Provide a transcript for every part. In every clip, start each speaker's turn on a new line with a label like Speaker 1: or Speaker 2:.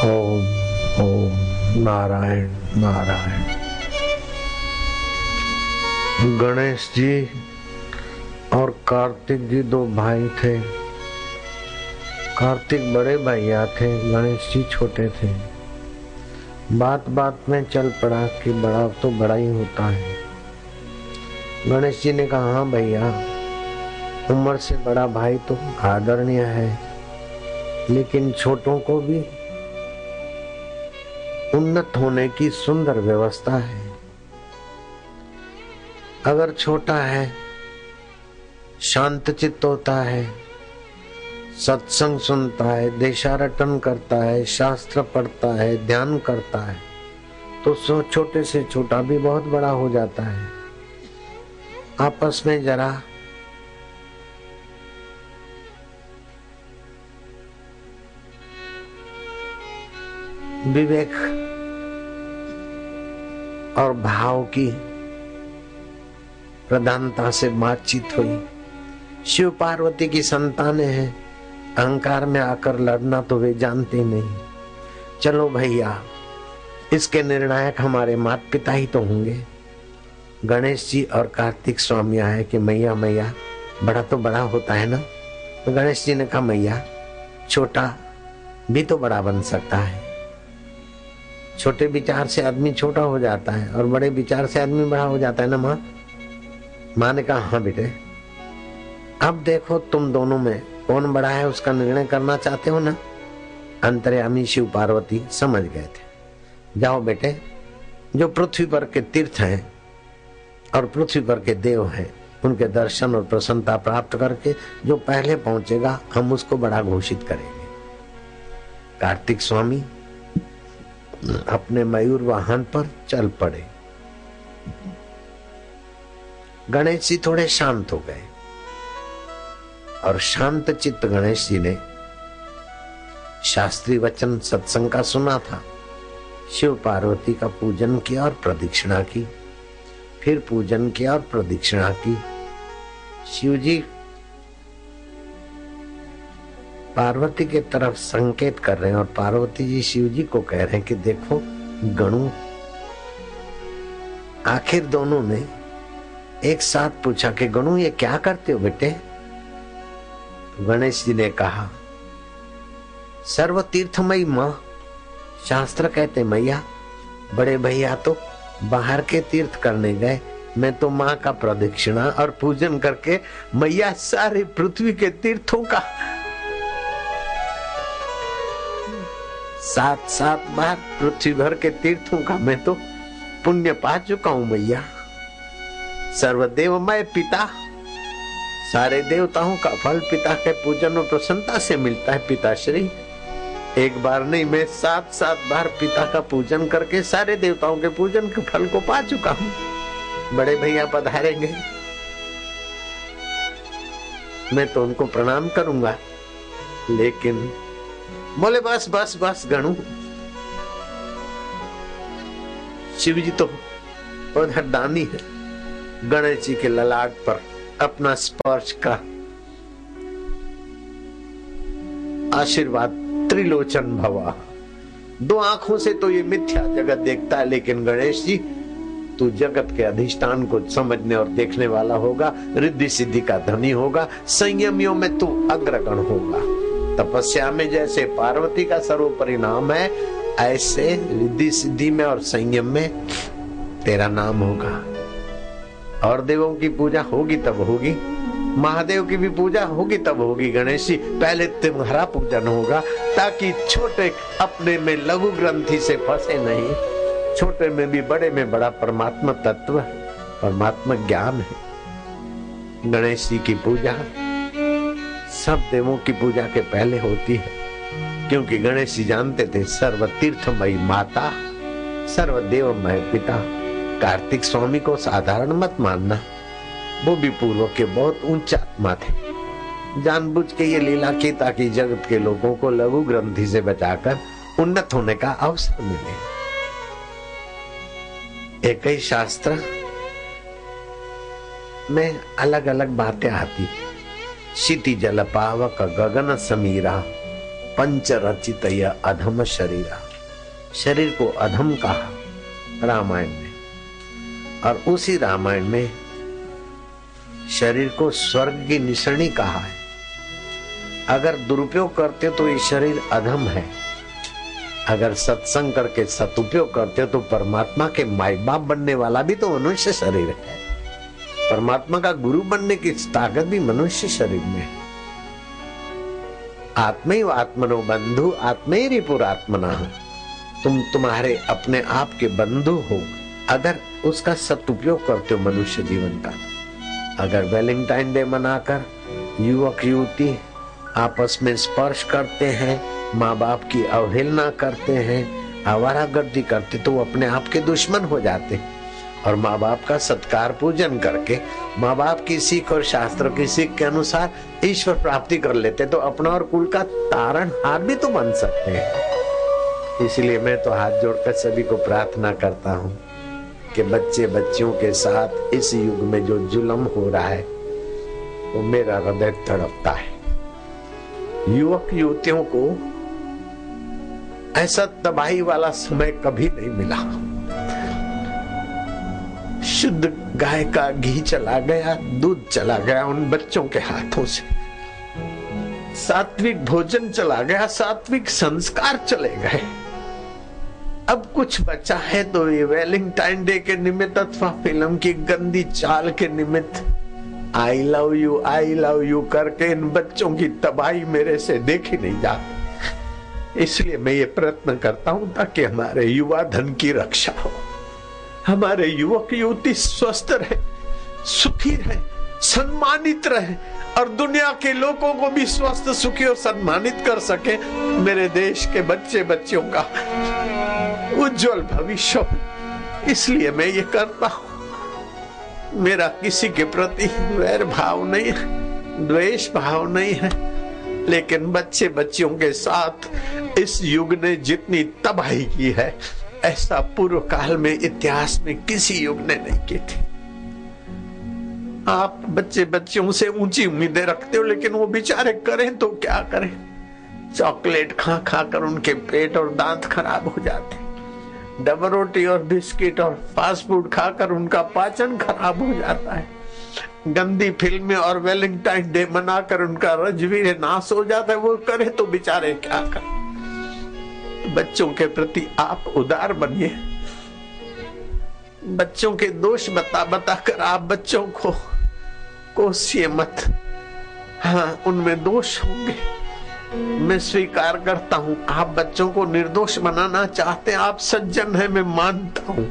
Speaker 1: ओम ओम, नारायण नारायण। गणेश जी और कार्तिक जी दो भाई थे। कार्तिक बड़े भैया थे, गणेश जी छोटे थे। बात बात में चल पड़ा कि बड़ा तो बड़ा ही होता है। गणेश जी ने कहा हाँ भैया, उम्र से बड़ा भाई तो आदरणीय है, लेकिन छोटों को भी उन्नत होने की सुंदर व्यवस्था है। अगर छोटा है शांत चित्त होता है, सत्संग सुनता है, देशारटन करता है, शास्त्र पढ़ता है, ध्यान करता है तो सो छोटे से छोटा भी बहुत बड़ा हो जाता है। आपस में जरा विवेक और भाव की प्रधानता से बातचीत हुई। शिव पार्वती की संतानें हैं। अहंकार में आकर लड़ना तो वे जानते नहीं। चलो भैया, इसके निर्णायक हमारे माता पिता ही तो होंगे। गणेश जी और कार्तिक स्वामी आए कि मैया मैया, बड़ा तो बड़ा होता है ना? तो गणेश जी ने कहा, मैया, छोटा भी तो बड़ा बन सकता है। छोटे विचार से आदमी छोटा हो जाता है और बड़े विचार से आदमी बड़ा हो जाता है ना माँ? माँ ने कहा हाँ बेटे, अब देखो तुम दोनों में कौन बड़ा है उसका निर्णय करना चाहते हो ना? अंतर्यामी शिव पार्वती समझ गए थे। जाओ बेटे, जो पृथ्वी पर के तीर्थ हैं और पृथ्वी पर के देव हैं, उनके दर्शन और प्रसन्नता प्राप्त करके जो पहले पहुंचेगा, हम उसको बड़ा घोषित करेंगे। कार्तिक स्वामी अपने मयूर वाहन पर चल पड़े। गणेश जी थोड़े शांत हो गए और शांत चित्त गणेश जी ने शास्त्री वचन सत्संग का सुना था। शिव पार्वती का पूजन किया और प्रदक्षिणा की, फिर पूजन किया और प्रदक्षिणा की। शिव जी पार्वती के तरफ़ संकेत कर रहे हैं और पार्वती जी शिव जी को कह रहे हैं कि देखो, गणु, आखिर दोनों ने एक साथ पूछा कि गणु, ये क्या करते हो बेटे? तो गणेश जी ने कहा सर्व तीर्थमयी माँ, शास्त्र कहते मैया, बड़े भैया तो बाहर के तीर्थ करने गए, मैं तो माँ का प्रदक्षिणा और पूजन करके मैया सारे पृथ्वी के तीर्थों का सात सात बार पृथ्वी भर के तीर्थों का मैं तो पुण्य पा चुका हूँ मैया सर्वदेवमय पिता, सारे देवताओं का फल पिता के पूजन और प्रसन्नता से मिलता है पिताश्री। एक बार नहीं, मैं सात सात बार पिता का पूजन करके सारे देवताओं के पूजन के फल को पा चुका हूँ। बड़े भैया पधारेंगे मैं तो उनको प्रणाम करूँगा, लेकिन बोले बस बस बस, गणु. शिव जी तो उधर दानी है. गणेश जी के ललाट पर अपना स्पर्श का आशीर्वाद, त्रिलोचन भवा. दो आँखों से तो ये मिथ्या जगत देखता है, लेकिन गणेश जी तू जगत के अधिष्ठान को समझने और देखने वाला होगा, रिद्धि सिद्धि का धनी होगा, संयमियों में तू अग्रगण होगा. तपस्या में जैसे पार्वती का सर्व परिणाम है, ऐसे रिद्धि सिद्धि में और संयम में तेरा नाम होगा। और देवों की पूजा होगी, तब होगी। महादेव की भी पूजा होगी, तब होगी। गणेश जी, पहले तुम्हारा पूजन होगा, ताकि छोटे अपने में लघु ग्रंथि से फंसे नहीं। छोटे में भी, बड़े में बड़ा परमात्मा तत्व, परमात्मा ज्ञान है। गणेश जी की पूजा सब देवों की पूजा के पहले होती है, क्योंकि गणेश जी जानते थे सर्व तीर्थमयी माता सर्व देवमय पिता, कार्तिक स्वामी को साधारण मत मानना। वो भी पूर्व के बहुत ऊँचा आत्मा थे। जानबूझ के ये लीला की ताकि जगत के लोगों को लघु ग्रंथि से बचाकर उन्नत होने का अवसर मिले। एक ही शास्त्र में अलग अलग बातें आती क्षिति जल पावक गगन समीरा पंच रचित अधम शरीर। शरीर को अधम कहा रामायण में। और उसी रामायण में शरीर को स्वर्ग की निशानी कहा है। अगर दुरुपयोग करते तो ये शरीर अधम है। अगर सत्संग करके सदुपयोग करते तो परमात्मा के माई बाप बनने वाला भी तो मनुष्य शरीर है। परमात्मा का गुरु बनने की ताकत भी मनुष्य शरीर में है। आत्म आत्मनो बंधु, आत्मे रिपुरात्मना तुम तुम्हारे अपने आप के बंधु हो, अगर उसका सदुपयोग करते हो मनुष्य जीवन का। अगर वैलेंटाइन डे मनाकर युवक, युवती आपस में स्पर्श करते हैं माँ बाप की अवहेलना करते हैं आवारा गर्दी करते तो वो अपने आप के दुश्मन हो जाते और माँ बाप का सत्कार पूजन करके माँ बाप की सीख और शास्त्र की सीख के अनुसार ईश्वर प्राप्ति कर लेते तो अपना और कुल का तारण हार भी तो बन सकते हैं। इसलिए मैं तो हाथ जोड़कर सभी को प्रार्थना करता हूँ कि बच्चे बच्चियों के साथ इस युग में जो जुलम हो रहा है, वो तो मेरा हृदय तड़पता है। युवक युवतियों को ऐसा तबाही वाला समय कभी नहीं मिला। शुद्ध गाय का घी चला गया, दूध चला गया उन बच्चों के हाथों से। सात्विक भोजन चला गया, सात्विक संस्कार चले गए। अब कुछ बचा है तो ये वेलिंगटाइन डे के निमित्त अथवा फ़िल्म की गंदी चाल के निमित्त। I love you I love you करके इन बच्चों की तबाही मेरे से देखी नहीं जाती। इसलिए मैं ये प्रयत्न करता हूँ ताकि हमारे युवा धन की रक्षा हो। हमारे युवक युवती स्वस्थ रहे, सुखी रहे, सम्मानित रहे, और दुनिया के लोगों को भी स्वस्थ, सुखी और सम्मानित कर सके मेरे देश के बच्चे बच्चियों का उज्जवल भविष्य इसलिए मैं ये करता हूँ। मेरा किसी के प्रति वैर भाव नहीं है, द्वेष भाव नहीं है, लेकिन बच्चे बच्चियों के साथ इस युग ने जितनी तबाही की है ऐसा पूर्व काल में इतिहास में किसी युग ने नहीं की थी। आप बच्चे बच्चियों से ऊँची उम्मीदें रखते हो, लेकिन वो बेचारे करें तो क्या करें? चॉकलेट खा खा कर उनके पेट और दांत खराब हो जाते डबल रोटी और बिस्किट और फास्ट फ़ूड खाकर उनका पाचन खराब हो जाता है। गंदी फ़िल्में और वेलिंगटाइन डे मनाकर उनका रजवीर नाश हो जाता है। वो करे तो बेचारे क्या कर? बच्चों के प्रति आप उदार बनिए। बच्चों के दोष बता बता कर आप बच्चों को कोसिए मत। हाँ उनमें दोष होंगे। मैं स्वीकार करता हूँ, आप बच्चों को निर्दोष बनाना चाहते हैं। आप सज्जन है, मैं मानता हूँ।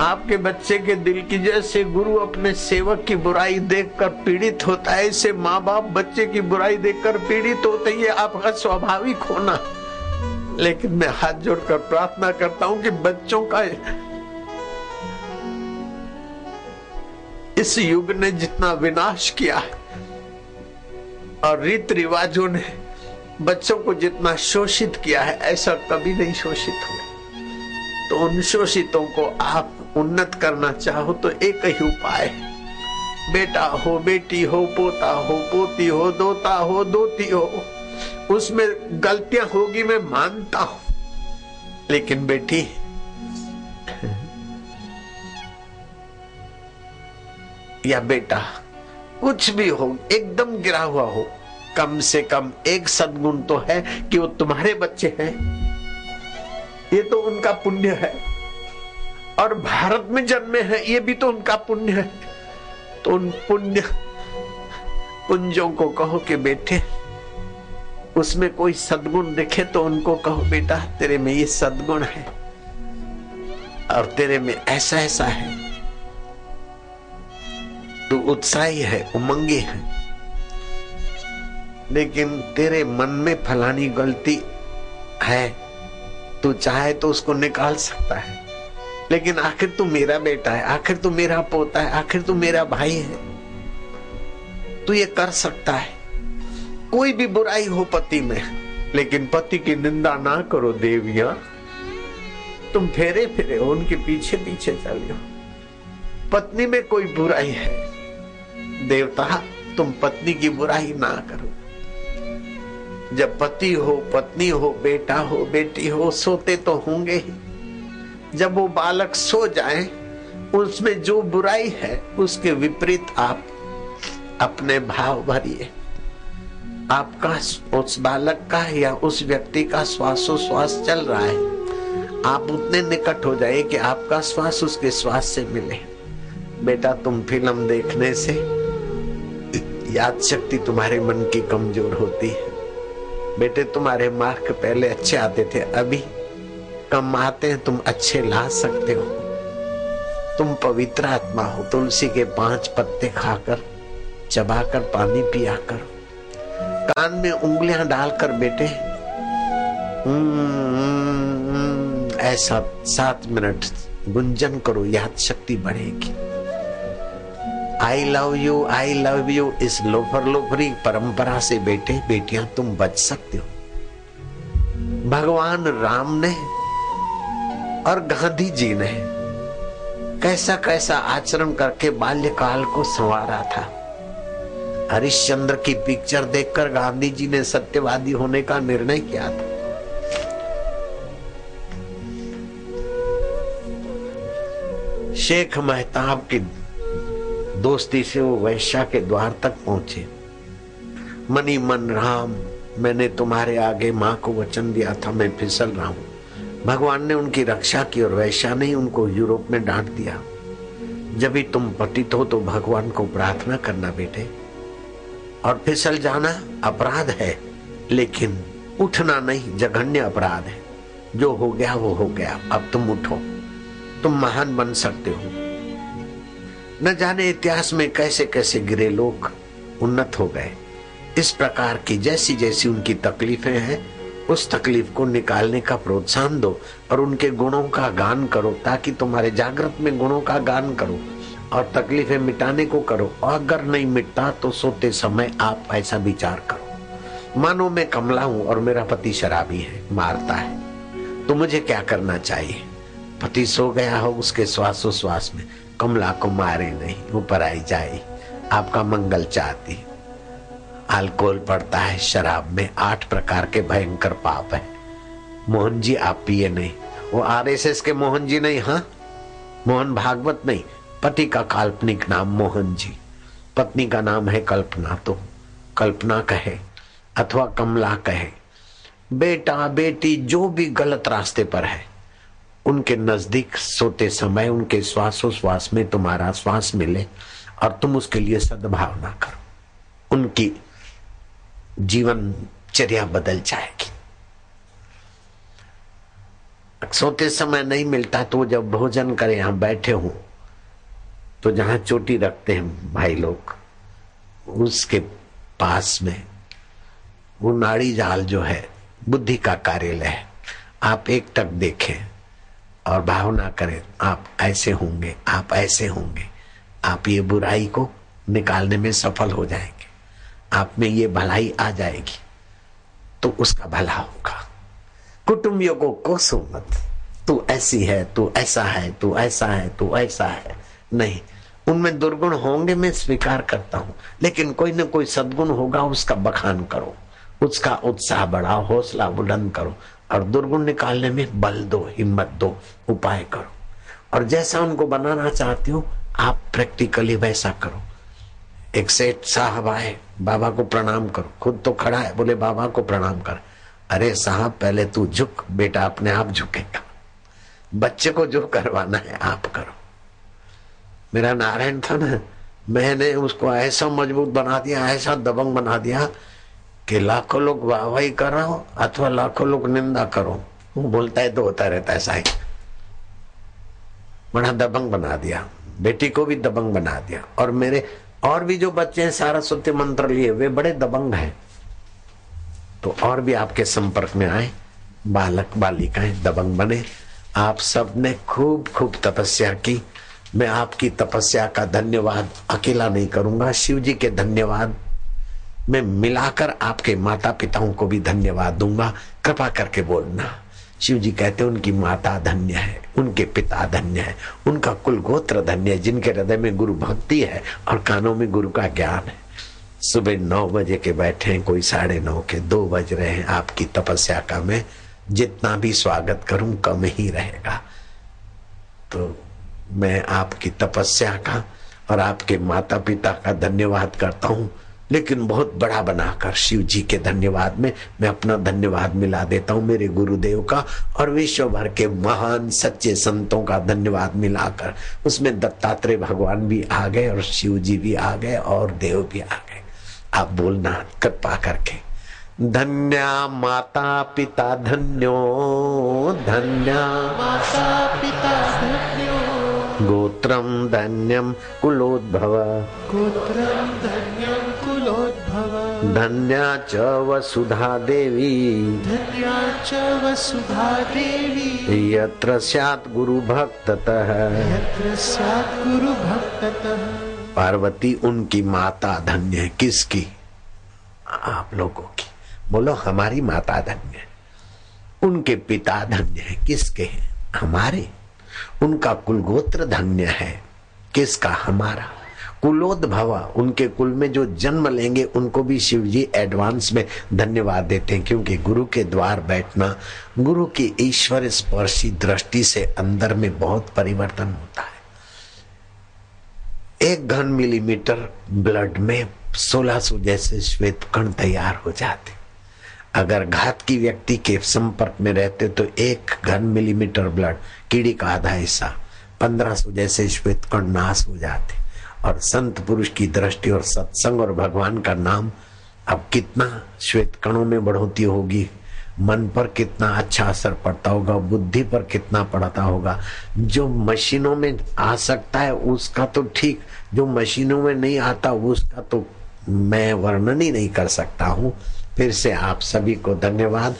Speaker 1: आपके बच्चे के दिल की जैसे गुरु अपने सेवक की बुराई देखकर पीड़ित होता है ऐसे माँ बाप बच्चे की बुराई देखकर पीड़ित होते ये आपका स्वाभाविक होना। लेकिन मैं हाथ जोड़कर प्रार्थना करता हूँ कि बच्चों का इस युग ने जितना विनाश किया और रीत रिवाजों ने बच्चों को जितना शोषित किया है, ऐसा कभी नहीं शोषित हुए तो उन शोषितों को आप उन्नत करना चाहो तो एक ही उपाय बेटा हो, बेटी हो, पोता हो, पोती हो, दोता हो, दोती हो। उसमें गलतियाँ होगी, मैं मानता हूँ। लेकिन बेटी, या बेटा, कुछ भी हो, एकदम गिरा हुआ हो, कम से कम एक सदगुण तो है कि वो तुम्हारे बच्चे हैं। ये तो उनका पुण्य है। और भारत में जन्मे हैं, ये भी तो उनका पुण्य है। तो उन पुण्य, पुंजों को कहो कि बेटे उसमें कोई सदगुण दिखे तो उनको कहो, बेटा, तेरे में ये सदगुण है और तेरे में ऐसा ऐसा है। तू उत्साही है, उमंगी है। लेकिन तेरे मन में फलानी गलती है। तू चाहे तो उसको निकाल सकता है। लेकिन आखिर तू मेरा बेटा है, आखिर तू मेरा पोता है, आखिर तू मेरा भाई है। तू ये कर सकता है। कोई भी बुराई हो पति में, लेकिन पति की निंदा ना करो देविया। तुम फेरे फेरे हो, उनके पीछे पीछे चलियो। पत्नी में कोई बुराई है? देवता, तुम पत्नी की बुराई ना करो। जब पति हो, पत्नी हो, बेटा हो, बेटी हो, सोते तो होंगे ही। जब वो बालक सो जाए, उसमें जो बुराई है, उसके विपरीत आप अपने भाव भरिए। आपका उस बालक का या उस व्यक्ति का श्वासोश्वास चल रहा है। आप उतने निकट हो जाए कि आपका श्वास उसके श्वास से मिले। बेटा, तुम फ़िल्म देखने से याद शक्ति तुम्हारे मन की कमज़ोर होती है। बेटे, तुम्हारे मार्क पहले अच्छे आते थे, अभी कम आते हैं, तुम अच्छे ला सकते हो। तुम पवित्र आत्मा हो, तुलसी के पाँच पत्ते खाकर, चबाकर पानी पिया कर कान में उंगलियाँ डालकर बेटे। ऐसा सात मिनट गुंजन करो, याद शक्ति बढ़ेगी। I love you I love you इस लोफर लोफरी परंपरा से बेटे, बेटियाँ तुम बच सकते हो। भगवान राम ने और गांधी जी ने कैसा कैसा आचरण करके बाल्यकाल को संवारा था। हरिश्चंद्र की पिक्चर देखकर गांधी जी ने सत्यवादी होने का निर्णय किया था। शेख मेहताब की दोस्ती से वो वैश्या के द्वार तक पहुँचे। मनी मन राम, मैंने तुम्हारे आगे माँ को वचन दिया था, मैं फिसल रहा हूँ। भगवान ने उनकी रक्षा की और वैश्या ने उनको यूरोप में डांट दिया। जब भी तुम पतित हो तो भगवान को प्रार्थना करना बेटे। और फिसल जाना अपराध है, लेकिन उठना नहीं, जघन्य अपराध है। जो हो गया, वो हो गया। अब तुम उठो। तुम महान बन सकते हो। न जाने इतिहास में कैसे कैसे गिरे लोग उन्नत हो गए। इस प्रकार की जैसी जैसी उनकी तकलीफें हैं, उस तकलीफ़ को निकालने का प्रोत्साहन दो और उनके गुणों का गान करो, ताकि तुम्हारे जागृत में गुणों का गान करो। और तकलीफें मिटाने को करो। और अगर नहीं मिटता तो सोते समय आप ऐसा विचार करो। मानो मैं कमला हूँ और मेरा पति शराबी है, मारता है। तो मुझे क्या करना चाहिए? पति सो गया हो, उसके श्वासोश्वास में कमला को मारे नहीं, ऊपर आई जाए। आपका मंगल चाहती। अल्कोहल पड़ता है शराब में, आठ प्रकार के भयंकर पाप है। मोहन जी आप पिए नहीं। वो आरएसएस के मोहन जी नहीं हाँ? मोहन भागवत नहीं पति का काल्पनिक नाम मोहन जी। पत्नी का नाम है कल्पना तो कल्पना कहे अथवा कमला कहे। बेटा, बेटी, जो भी गलत रास्ते पर है, उनके नज़दीक सोते समय उनके श्वासोश्वास में तुम्हारा श्वास मिले और तुम उसके लिए सद्भावना करो। उनकी जीवन चर्या बदल जाएगी। सोते समय नहीं मिलता तो जब भोजन करे, यहाँ बैठे हो। तो जहाँ चोटी रखते हैं भाई लोग, उसके पास में वो नाड़ी जाल जो है, बुद्धि का कार्यालय है। आप एक तक देखें और भावना करें, आप ऐसे होंगे, आप ऐसे होंगे। आप ये बुराई को निकालने में सफल हो जाएँगे। आप में ये भलाई आ जाएगी तो उसका भला होगा। कुटुंबियों को कोसो मत। तू ऐसी है, तू ऐसा है, तू ऐसा है, तू ऐसा है। नहीं, उनमें दुर्गुण होंगे, मैं स्वीकार करता हूँ। लेकिन कोई ना कोई सदगुण होगा, उसका बखान करो, उसका उत्साह बढ़ाओ, हौसला बुलंद करो, और दुर्गुण निकालने में बल दो, हिम्मत दो, उपाय करो। और जैसा उनको बनाना चाहती हो, आप प्रैक्टिकली वैसा करो। एक सेठ साहब आए, बाबा को प्रणाम करो। खुद तो खड़ा है, बोले, बाबा को प्रणाम कर। अरे साहब, पहले तू झुक, बेटा अपने आप झुकेगा। बच्चे को जो करवाना है, आप करो। मेरा नारायण था ना, मैंने उसको ऐसा मज़बूत बना दिया, ऐसा दबंग बना दिया कि लाखों लोग वाहवाही करो अथवा लाखों लोग निंदा करो वो बोलता है तो होता रहता है साई बड़ा दबंग बना दिया, बेटी को भी दबंग बना दिया। और मेरे और भी जो बच्चे हैं, सारा सत्य मंत्र लिए, वे बड़े दबंग हैं। तो और भी आपके संपर्क में आए, बालक, बालिकाएँ, दबंग बने। आप सबने खूब खूब तपस्या की। मैं आपकी तपस्या का धन्यवाद अकेला नहीं करूँगा। शिव जी के धन्यवाद। मैं मिलाकर आपके माता पिताओं को भी धन्यवाद दूँगा। कृपा करके बोलना। शिव जी कहते हैं, उनकी माता धन्य है, उनके पिता धन्य है, उनका कुल गोत्र धन्य है, जिनके हृदय में गुरु भक्ति है और कानों में गुरु का ज्ञान है। सुबह नौ बजे के बैठे हैं, कोई साढ़े नौ के, दो बज रहे हैं। आपकी तपस्या का मैं जितना भी स्वागत करूँ, कम ही रहेगा। तो मैं आपकी तपस्या का और आपके माता पिता का धन्यवाद करता हूँ। लेकिन बहुत बड़ा बनाकर शिव जी के धन्यवाद में मैं अपना धन्यवाद मिला देता हूँ मेरे गुरुदेव का और विश्व भर के महान सच्चे संतों का धन्यवाद मिलाकर। उसमें दत्तात्रेय भगवान भी आ गए और शिव जी भी आ गए और देव भी आ गए। आप बोलना कृपा करके। धन्या माता पिता धन्यो, धन्या।
Speaker 2: माता पिता धन्यो।
Speaker 1: गोत्रम धन्यम कुलोद्भव।
Speaker 2: गोत्रं धन्यं कुलोद्भव।
Speaker 1: धन्या च वसुधा देवी।
Speaker 2: धन्या च वसुधा देवी।
Speaker 1: यत्र स्यात् गुरु भक्ततः
Speaker 2: यत्र स्यात् गुरुभक्ततः।
Speaker 1: पार्वती उनकी माता धन्य है। किसकी? आप लोगों की। बोलो हमारी माता धन्य है। उनके पिता धन्य है। किसके हैं? हमारे। उनका कुलगोत्र धन्य है। किसका? हमारा। कुलोद्भव उनके कुल में जो जन्म लेंगे, उनको भी शिव जी एडवांस में धन्यवाद देते हैं, क्योंकि गुरु के द्वार बैठना, गुरु की ईश्वर स्पर्शी दृष्टि से अंदर में बहुत परिवर्तन होता है। एक घन मिलीमीटर ब्लड में 1600 जैसे श्वेत कण तैयार हो जाते अगर घात की व्यक्ति के संपर्क में रहते तो एक घन मिलीमीटर ब्लड कीड़ी का आधा हिस्सा 1500 जैसे श्वेत कण नाश हो जाते। और संत पुरुष की दृष्टि और सत्संग और भगवान का नाम अब कितना श्वेत कणों में बढ़ोतरी होगी? मन पर कितना अच्छा असर पड़ता होगा, बुद्धि पर कितना पड़ता होगा? जो मशीनों में आ सकता है, उसका तो ठीक। जो मशीनों में नहीं आता, उसका तो मैं वर्णन ही नहीं कर सकता हूँ। फिर से आप सभी को धन्यवाद।